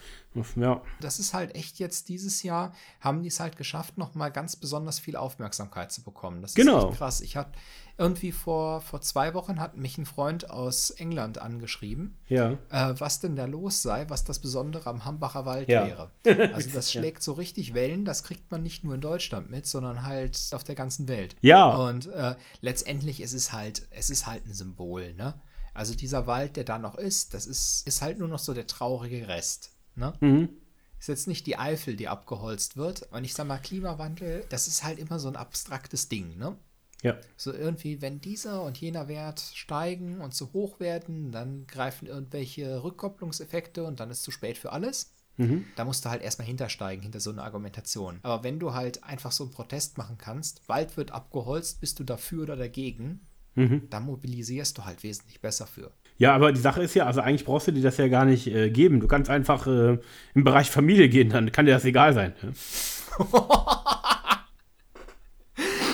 [SPEAKER 7] Ja.
[SPEAKER 8] das ist halt echt jetzt dieses Jahr, haben die es halt geschafft, nochmal ganz besonders viel Aufmerksamkeit zu bekommen. Das
[SPEAKER 7] Genau.
[SPEAKER 8] ist echt krass. Ich hatte irgendwie vor, vor zwei Wochen hat mich ein Freund aus England angeschrieben,
[SPEAKER 7] Ja.
[SPEAKER 8] äh, was denn da los sei, was das Besondere am Hambacher Wald
[SPEAKER 7] Ja.
[SPEAKER 8] wäre. Also das schlägt so richtig Wellen, das kriegt man nicht nur in Deutschland mit, sondern halt auf der ganzen Welt.
[SPEAKER 7] Ja.
[SPEAKER 8] Und äh, letztendlich ist es halt, es ist halt ein Symbol, ne? Also dieser Wald, der da noch ist, das ist, ist halt nur noch so der traurige Rest, ne?
[SPEAKER 7] Mhm.
[SPEAKER 8] Ist jetzt nicht die Eifel, die abgeholzt wird. Und ich sag mal, Klimawandel, das ist halt immer so ein abstraktes Ding, ne?
[SPEAKER 7] Ja.
[SPEAKER 8] So irgendwie, wenn dieser und jener Wert steigen und zu hoch werden, dann greifen irgendwelche Rückkopplungseffekte und dann ist zu spät für alles. Da musst du halt erstmal hintersteigen, hinter so eine Argumentation. Aber wenn du halt einfach so einen Protest machen kannst, Wald wird abgeholzt, bist du dafür oder dagegen, da mobilisierst du halt wesentlich besser für.
[SPEAKER 7] Ja, aber die Sache ist ja, also eigentlich brauchst du dir das ja gar nicht äh, geben. Du kannst einfach äh, im Bereich Familie gehen, dann kann dir das egal sein.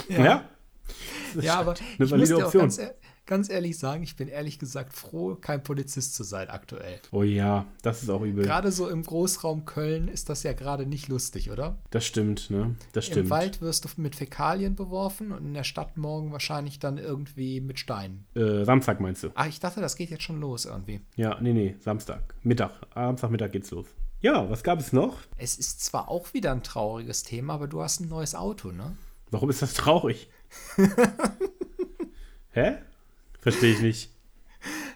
[SPEAKER 7] Ja. ja?
[SPEAKER 8] Ja, aber ich muss ganz, ganz ehrlich sagen, ich bin ehrlich gesagt froh, kein Polizist zu sein aktuell.
[SPEAKER 7] Oh ja, das ist auch übel.
[SPEAKER 8] Gerade so im Großraum Köln ist das ja gerade nicht lustig, oder?
[SPEAKER 7] Das stimmt, ne? Das
[SPEAKER 8] Im
[SPEAKER 7] stimmt.
[SPEAKER 8] Wald wirst du mit Fäkalien beworfen und in der Stadt morgen wahrscheinlich dann irgendwie mit Steinen.
[SPEAKER 7] Äh, Samstag meinst du?
[SPEAKER 8] Ach, ich dachte, das geht jetzt schon los irgendwie.
[SPEAKER 7] Ja, nee, nee, Samstag. Mittag. Samstagmittag geht's los. Ja, was gab es noch?
[SPEAKER 8] Es ist zwar auch wieder ein trauriges Thema, aber du hast ein neues Auto, ne?
[SPEAKER 7] Warum ist das traurig? Hä? Verstehe ich nicht.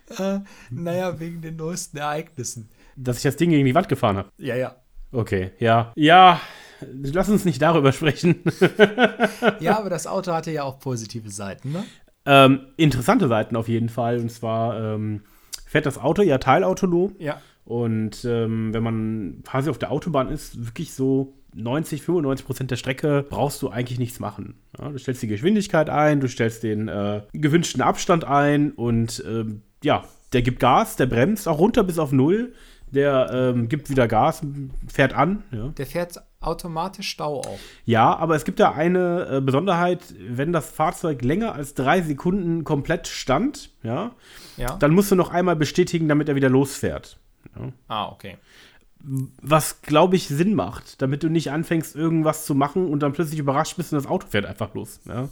[SPEAKER 8] Naja, wegen den neuesten Ereignissen.
[SPEAKER 7] Dass ich das Ding gegen die Wand gefahren habe.
[SPEAKER 8] Ja, ja.
[SPEAKER 7] Okay, ja. Ja, lass uns nicht darüber sprechen.
[SPEAKER 8] Ja, aber das Auto hatte ja auch positive Seiten, ne?
[SPEAKER 7] ähm, interessante Seiten auf jeden Fall. Und zwar ähm, fährt das Auto ja teilautonom.
[SPEAKER 8] Ja.
[SPEAKER 7] Und ähm, wenn man quasi auf der Autobahn ist, wirklich so 90, 95 Prozent der Strecke brauchst du eigentlich nichts machen. Ja, du stellst die Geschwindigkeit ein, du stellst den äh, gewünschten Abstand ein und ähm, ja, der gibt Gas, der bremst auch runter bis auf Null, der ähm, gibt wieder Gas, fährt an. Ja.
[SPEAKER 8] Der fährt automatisch Stau auf.
[SPEAKER 7] Ja, aber es gibt da eine äh, Besonderheit, wenn das Fahrzeug länger als drei Sekunden komplett stand, ja,
[SPEAKER 8] Ja.
[SPEAKER 7] dann musst du noch einmal bestätigen, damit er wieder losfährt.
[SPEAKER 8] ah, okay.
[SPEAKER 7] Was, glaube ich, Sinn macht, damit du nicht anfängst, irgendwas zu machen und dann plötzlich überrascht bist und das Auto fährt einfach los. Ja?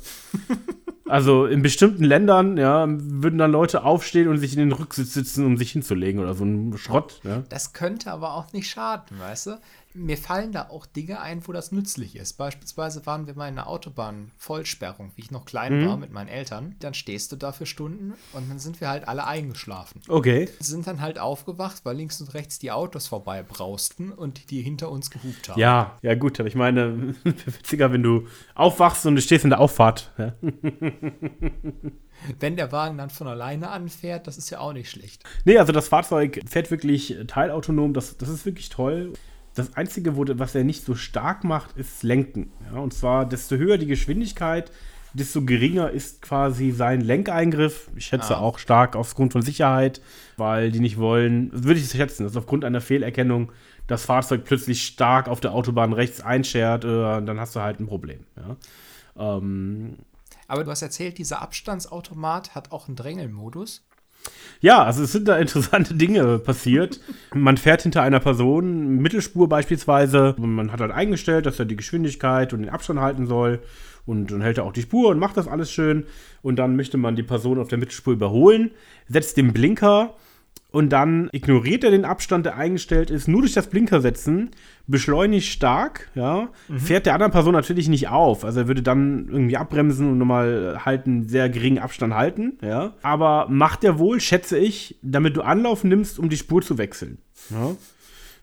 [SPEAKER 7] also in bestimmten Ländern ja, würden dann Leute aufstehen und sich in den Rücksitz sitzen, um sich hinzulegen oder so ein Schrott. Ja?
[SPEAKER 8] Das könnte aber auch nicht schaden, weißt du? Mir fallen da auch Dinge ein, wo das nützlich ist. Beispielsweise waren wir mal in einer Autobahnvollsperrung, wie ich noch klein war mit meinen Eltern. Dann stehst du da für Stunden und dann sind wir halt alle eingeschlafen.
[SPEAKER 7] Okay.
[SPEAKER 8] Sind dann halt aufgewacht, weil links und rechts die Autos vorbei brausten und die hinter uns gehupt haben.
[SPEAKER 7] Ja, ja gut, aber ich meine, witziger, wenn du aufwachst und du stehst in der Auffahrt. Ja.
[SPEAKER 8] Wenn der Wagen dann von alleine anfährt, das ist ja auch nicht schlecht.
[SPEAKER 7] Nee, also das Fahrzeug fährt wirklich teilautonom, das, das ist wirklich toll. Das Einzige, was er nicht so stark macht, ist Lenken. Ja, und zwar, desto höher die Geschwindigkeit, desto geringer ist quasi sein Lenkeingriff. Ich schätze
[SPEAKER 8] Ah.
[SPEAKER 7] auch stark aufgrund von Sicherheit, weil die nicht wollen, würde ich schätzen, dass aufgrund einer Fehlerkennung das Fahrzeug plötzlich stark auf der Autobahn rechts einschert, äh, dann hast du halt ein Problem. Ja. Ähm,
[SPEAKER 8] Aber du hast erzählt, dieser Abstandsautomat hat auch einen Drängelmodus.
[SPEAKER 7] Ja, also es sind da interessante Dinge passiert. Man fährt hinter einer Person, Mittelspur beispielsweise. Man hat halt eingestellt, dass er die Geschwindigkeit und den Abstand halten soll. Und dann hält er auch die Spur und macht das alles schön. Und dann möchte man die Person auf der Mittelspur überholen, setzt den Blinker und dann ignoriert er den Abstand, der eingestellt ist, nur durch das Blinker setzen, beschleunigt stark, ja, fährt der anderen Person natürlich nicht auf. Also er würde dann irgendwie abbremsen und nochmal halt einen sehr geringen Abstand halten, ja. Aber macht er wohl, schätze ich, damit du Anlauf nimmst, um die Spur zu wechseln. Ja.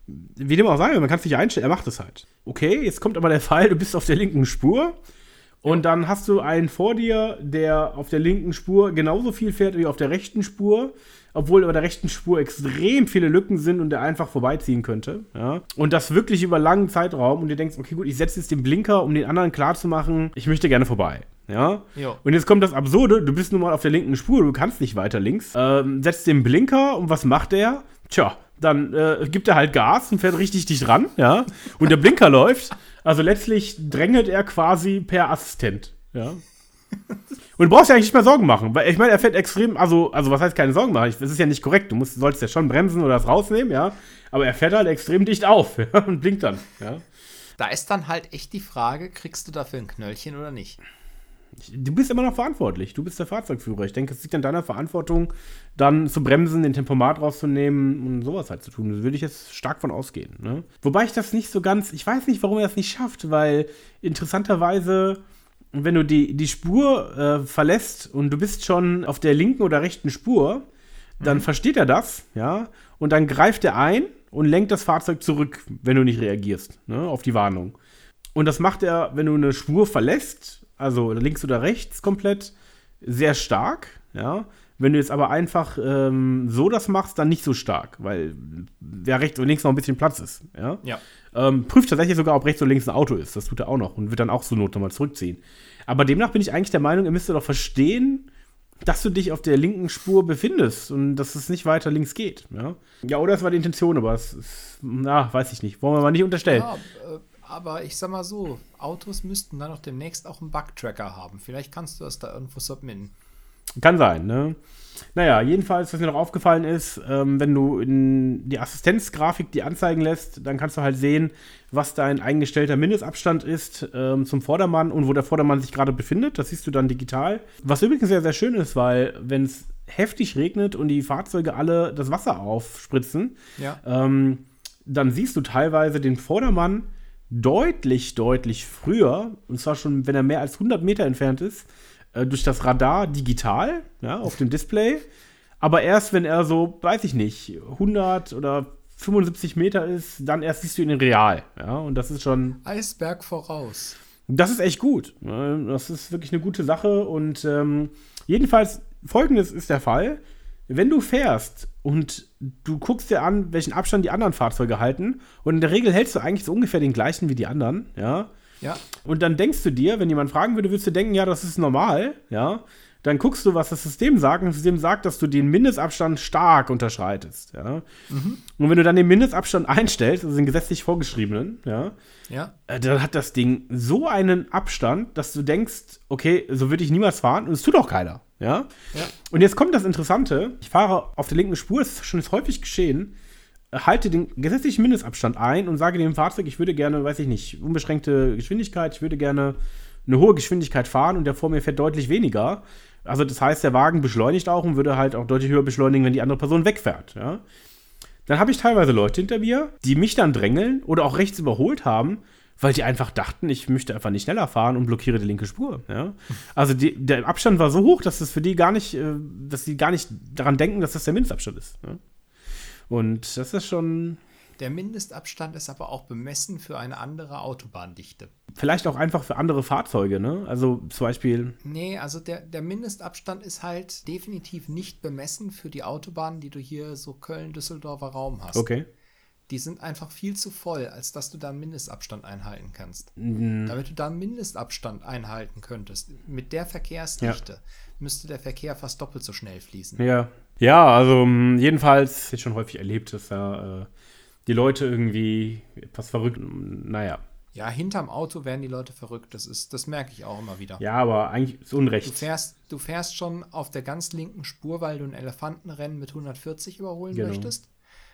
[SPEAKER 7] Wie dem auch sei, man kann es nicht einstellen, er macht es halt. Okay, jetzt kommt aber der Fall, du bist auf der linken Spur und dann hast du einen vor dir, der auf der linken Spur genauso viel fährt wie auf der rechten Spur, obwohl über der rechten Spur extrem viele Lücken sind und der einfach vorbeiziehen könnte. Ja? Und das wirklich über langen Zeitraum und du denkst, okay, gut, ich setze jetzt den Blinker, um den anderen klarzumachen, ich möchte gerne vorbei. Ja?
[SPEAKER 8] Jo.
[SPEAKER 7] Und jetzt kommt das Absurde, du bist nun mal auf der linken Spur, du kannst nicht weiter links. Ähm, setzt den Blinker und was macht er? Tja, dann äh, gibt er halt Gas und fährt richtig dicht ran, ja. Und der Blinker läuft. Also letztlich drängelt er quasi per Assistent, ja. Und du brauchst ja eigentlich nicht mehr Sorgen machen, weil ich meine, er fährt extrem, also, also was heißt keine Sorgen machen? Das ist ja nicht korrekt. Du musst, sollst ja schon bremsen oder das rausnehmen, ja. Aber er fährt halt extrem dicht auf ja, und blinkt dann, ja.
[SPEAKER 8] Da ist dann halt echt die Frage, kriegst du dafür ein Knöllchen oder nicht?
[SPEAKER 7] Du bist immer noch verantwortlich. Du bist der Fahrzeugführer. Ich denke, es liegt an deiner Verantwortung, dann zu bremsen, den Tempomat rauszunehmen und sowas halt zu tun. Da würde ich jetzt stark von ausgehen. Ne? Wobei ich das nicht so ganz, ich weiß nicht, warum er das nicht schafft, weil interessanterweise, wenn du die, die Spur äh, verlässt und du bist schon auf der linken oder rechten Spur, dann versteht er das, ja, und dann greift er ein und lenkt das Fahrzeug zurück, wenn du nicht reagierst, ne, auf die Warnung. Und das macht er, wenn du eine Spur verlässt, also links oder rechts komplett, sehr stark, ja. Wenn du jetzt aber einfach ähm, so das machst, dann nicht so stark, weil ja rechts und links noch ein bisschen Platz ist, ja.
[SPEAKER 8] Ja.
[SPEAKER 7] Ähm, prüft tatsächlich sogar, ob rechts und links ein Auto ist. Das tut er auch noch und wird dann auch zur Not nochmal zurückziehen. Aber demnach bin ich eigentlich der Meinung, ihr müsst doch verstehen, dass du dich auf der linken Spur befindest und dass es nicht weiter links geht. Ja, ja oder es war die Intention, aber es ist, na, weiß ich nicht. Wollen wir mal nicht unterstellen.
[SPEAKER 8] Ja, äh, aber ich sag mal so, Autos müssten dann auch demnächst auch einen Bug-Tracker haben. Vielleicht kannst du das da irgendwo submitten.
[SPEAKER 7] Kann sein, ne? Naja, jedenfalls, was mir noch aufgefallen ist, ähm, wenn du in die Assistenzgrafik die anzeigen lässt, dann kannst du halt sehen, was dein eingestellter Mindestabstand ist ähm, zum Vordermann und wo der Vordermann sich gerade befindet. Das siehst du dann digital. Was übrigens sehr, sehr schön ist, weil wenn es heftig regnet und die Fahrzeuge alle das Wasser aufspritzen,
[SPEAKER 8] Ja.
[SPEAKER 7] ähm, dann siehst du teilweise den Vordermann deutlich, deutlich früher, und zwar schon, wenn er mehr als 100 Meter entfernt ist, äh, durch das Radar digital, ja, auf dem Display. Aber erst, wenn er so, weiß ich nicht, 100 oder 75 Meter ist, dann erst siehst du ihn in real, ja, und das ist schon,
[SPEAKER 8] Eisberg voraus.
[SPEAKER 7] das ist echt gut. ne? Das ist wirklich eine gute Sache. Und ähm, jedenfalls, folgendes ist der Fall. Wenn du fährst und du guckst dir an, welchen Abstand die anderen Fahrzeuge halten, und in der Regel hältst du eigentlich so ungefähr den gleichen wie die anderen, ja.
[SPEAKER 8] Ja.
[SPEAKER 7] Und dann denkst du dir, wenn jemand fragen würde, würdest du denken, ja, das ist normal, ja. Dann guckst du, was das System sagt, und das System sagt, dass du den Mindestabstand stark unterschreitest, ja. Und wenn du dann den Mindestabstand einstellst, also den gesetzlich vorgeschriebenen, ja,
[SPEAKER 8] Ja.
[SPEAKER 7] äh, dann hat das Ding so einen Abstand, dass du denkst, okay, so würde ich niemals fahren und es tut auch keiner. Ja?
[SPEAKER 8] Ja.
[SPEAKER 7] Und jetzt kommt das Interessante. Ich fahre auf der linken Spur, das ist schon häufig geschehen, halte den gesetzlichen Mindestabstand ein und sage dem Fahrzeug, ich würde gerne, weiß ich nicht, unbeschränkte Geschwindigkeit, ich würde gerne eine hohe Geschwindigkeit fahren und der vor mir fährt deutlich weniger. Also das heißt, der Wagen beschleunigt auch und würde halt auch deutlich höher beschleunigen, wenn die andere Person wegfährt. Ja? dann habe ich teilweise Leute hinter mir, die mich dann drängeln oder auch rechts überholt haben, weil die einfach dachten, ich möchte einfach nicht schneller fahren und blockiere die linke Spur. Ja? Also die, der Abstand war so hoch, dass es für die gar nicht, äh, dass sie gar nicht daran denken, dass das der Mindestabstand ist. Ja? Und das ist schon
[SPEAKER 8] Der Mindestabstand ist aber auch bemessen für eine andere Autobahndichte.
[SPEAKER 7] vielleicht auch einfach für andere Fahrzeuge. Ne? Also zum Beispiel,
[SPEAKER 8] Nee, also der, der Mindestabstand ist halt definitiv nicht bemessen für die Autobahnen, die du hier so Köln-Düsseldorfer Raum hast.
[SPEAKER 7] okay.
[SPEAKER 8] Die sind einfach viel zu voll, als dass du da einen Mindestabstand einhalten kannst.
[SPEAKER 7] Mhm.
[SPEAKER 8] Damit du da einen Mindestabstand einhalten könntest, mit der Verkehrsdichte, müsste der Verkehr fast doppelt so schnell fließen.
[SPEAKER 7] Ja. Ja, also mh, jedenfalls, ich schon häufig erlebt, dass da äh, die Leute irgendwie etwas verrückt, naja.
[SPEAKER 8] Ja, hinterm Auto werden die Leute verrückt. Das ist, das merke ich auch immer wieder.
[SPEAKER 7] Ja, aber eigentlich ist
[SPEAKER 8] Du
[SPEAKER 7] Unrecht.
[SPEAKER 8] fährst, du fährst schon auf der ganz linken Spur, weil du ein Elefantenrennen mit 140 überholen
[SPEAKER 7] Genau.
[SPEAKER 8] möchtest.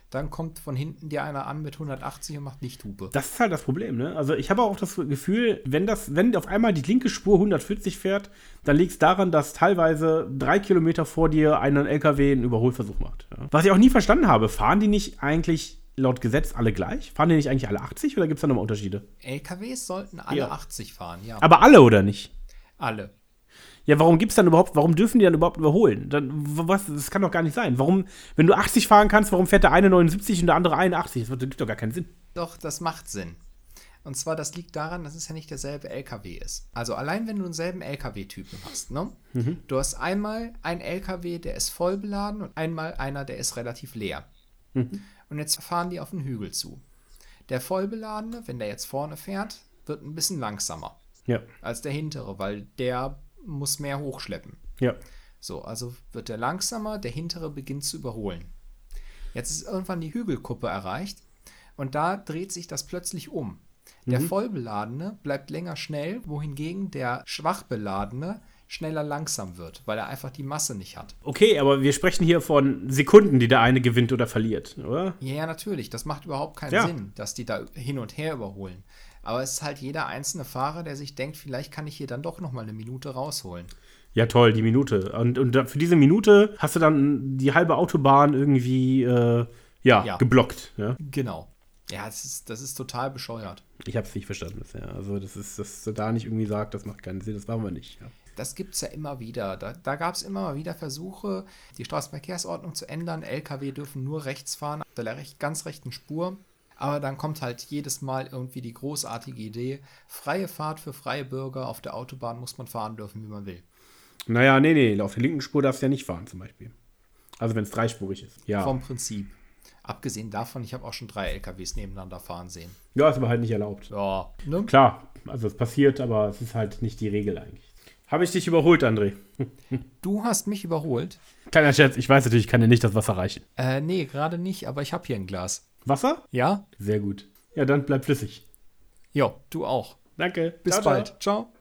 [SPEAKER 8] Dann kommt von hinten dir einer an mit 180 und macht Lichthupe.
[SPEAKER 7] Das ist halt das Problem, ne? Also ich habe auch das Gefühl, wenn das, wenn auf einmal die linke Spur 140 fährt, dann liegt es daran, dass teilweise drei Kilometer vor dir einen LKW einen Überholversuch macht. Ja? Was ich auch nie verstanden habe, fahren die nicht eigentlich laut Gesetz alle gleich? Fahren die nicht eigentlich alle 80 oder gibt es da nochmal Unterschiede?
[SPEAKER 8] LKWs sollten alle
[SPEAKER 7] Ja.
[SPEAKER 8] 80 fahren, ja.
[SPEAKER 7] Aber alle oder nicht?
[SPEAKER 8] alle.
[SPEAKER 7] Ja, warum gibt's dann überhaupt, warum dürfen die dann überhaupt überholen? Dann, was, das kann doch gar nicht sein. Warum, wenn du 80 fahren kannst, warum fährt der eine 79 und der andere 81? Das gibt doch gar keinen Sinn.
[SPEAKER 8] Doch, das macht Sinn. Und zwar, das liegt daran, dass es ja nicht derselbe LKW ist. Also allein wenn du denselben LKW-Typen hast, ne? Du hast einmal einen LKW, der ist voll beladen und einmal einer, der ist relativ leer. Und jetzt fahren die auf den Hügel zu. Der vollbeladene, wenn der jetzt vorne fährt, wird ein bisschen langsamer
[SPEAKER 7] Ja,
[SPEAKER 8] als der hintere, weil der muss mehr hochschleppen.
[SPEAKER 7] ja.
[SPEAKER 8] So, also wird der langsamer, der hintere beginnt zu überholen. Jetzt ist irgendwann die Hügelkuppe erreicht und da dreht sich das plötzlich um. Der vollbeladene bleibt länger schnell, wohingegen der schwach beladene schneller langsam wird, weil er einfach die Masse nicht hat.
[SPEAKER 7] Okay, aber wir sprechen hier von Sekunden, die der eine gewinnt oder verliert, oder?
[SPEAKER 8] Ja, ja, natürlich, das macht überhaupt keinen
[SPEAKER 7] Ja.
[SPEAKER 8] Sinn, dass die da hin und her überholen. Aber es ist halt jeder einzelne Fahrer, der sich denkt, vielleicht kann ich hier dann doch noch mal eine Minute rausholen.
[SPEAKER 7] Ja, toll, die Minute. Und, und für diese Minute hast du dann die halbe Autobahn irgendwie, äh, ja,
[SPEAKER 8] Ja.
[SPEAKER 7] geblockt. Ja?
[SPEAKER 8] Genau. Ja, das ist, das ist total bescheuert.
[SPEAKER 7] Ich habe es nicht verstanden bisher. Also, das ist, dass du da nicht irgendwie sagt, das macht keinen Sinn, das machen wir nicht. Ja.
[SPEAKER 8] Das gibt es ja immer wieder. Da, da gab es immer mal wieder Versuche, die Straßenverkehrsordnung zu ändern. Lkw dürfen nur rechts fahren, auf der recht, ganz rechten Spur. Aber dann kommt halt jedes Mal irgendwie die großartige Idee, freie Fahrt für freie Bürger. Auf der Autobahn muss man fahren dürfen, wie man will.
[SPEAKER 7] Naja, nee, nee, auf der linken Spur darfst du ja nicht fahren, zum Beispiel. Also, wenn es dreispurig ist. Ja.
[SPEAKER 8] Vom Prinzip. Abgesehen davon, ich habe auch schon drei LKWs nebeneinander fahren sehen.
[SPEAKER 7] ja, ist aber halt nicht erlaubt.
[SPEAKER 8] Ja, ne?
[SPEAKER 7] Klar, also es passiert, aber es ist halt nicht die Regel eigentlich. Habe ich dich überholt, André?
[SPEAKER 8] Du hast mich überholt.
[SPEAKER 7] Kleiner Scherz, ich weiß natürlich, ich kann dir nicht das Wasser reichen.
[SPEAKER 8] Äh, nee, gerade nicht, aber ich habe hier ein Glas.
[SPEAKER 7] Wasser?
[SPEAKER 8] Ja?
[SPEAKER 7] Sehr gut. Ja, dann bleib flüssig.
[SPEAKER 8] Jo, du auch.
[SPEAKER 7] Danke.
[SPEAKER 8] Bis
[SPEAKER 7] Ciao, ciao.
[SPEAKER 8] bald. Ciao.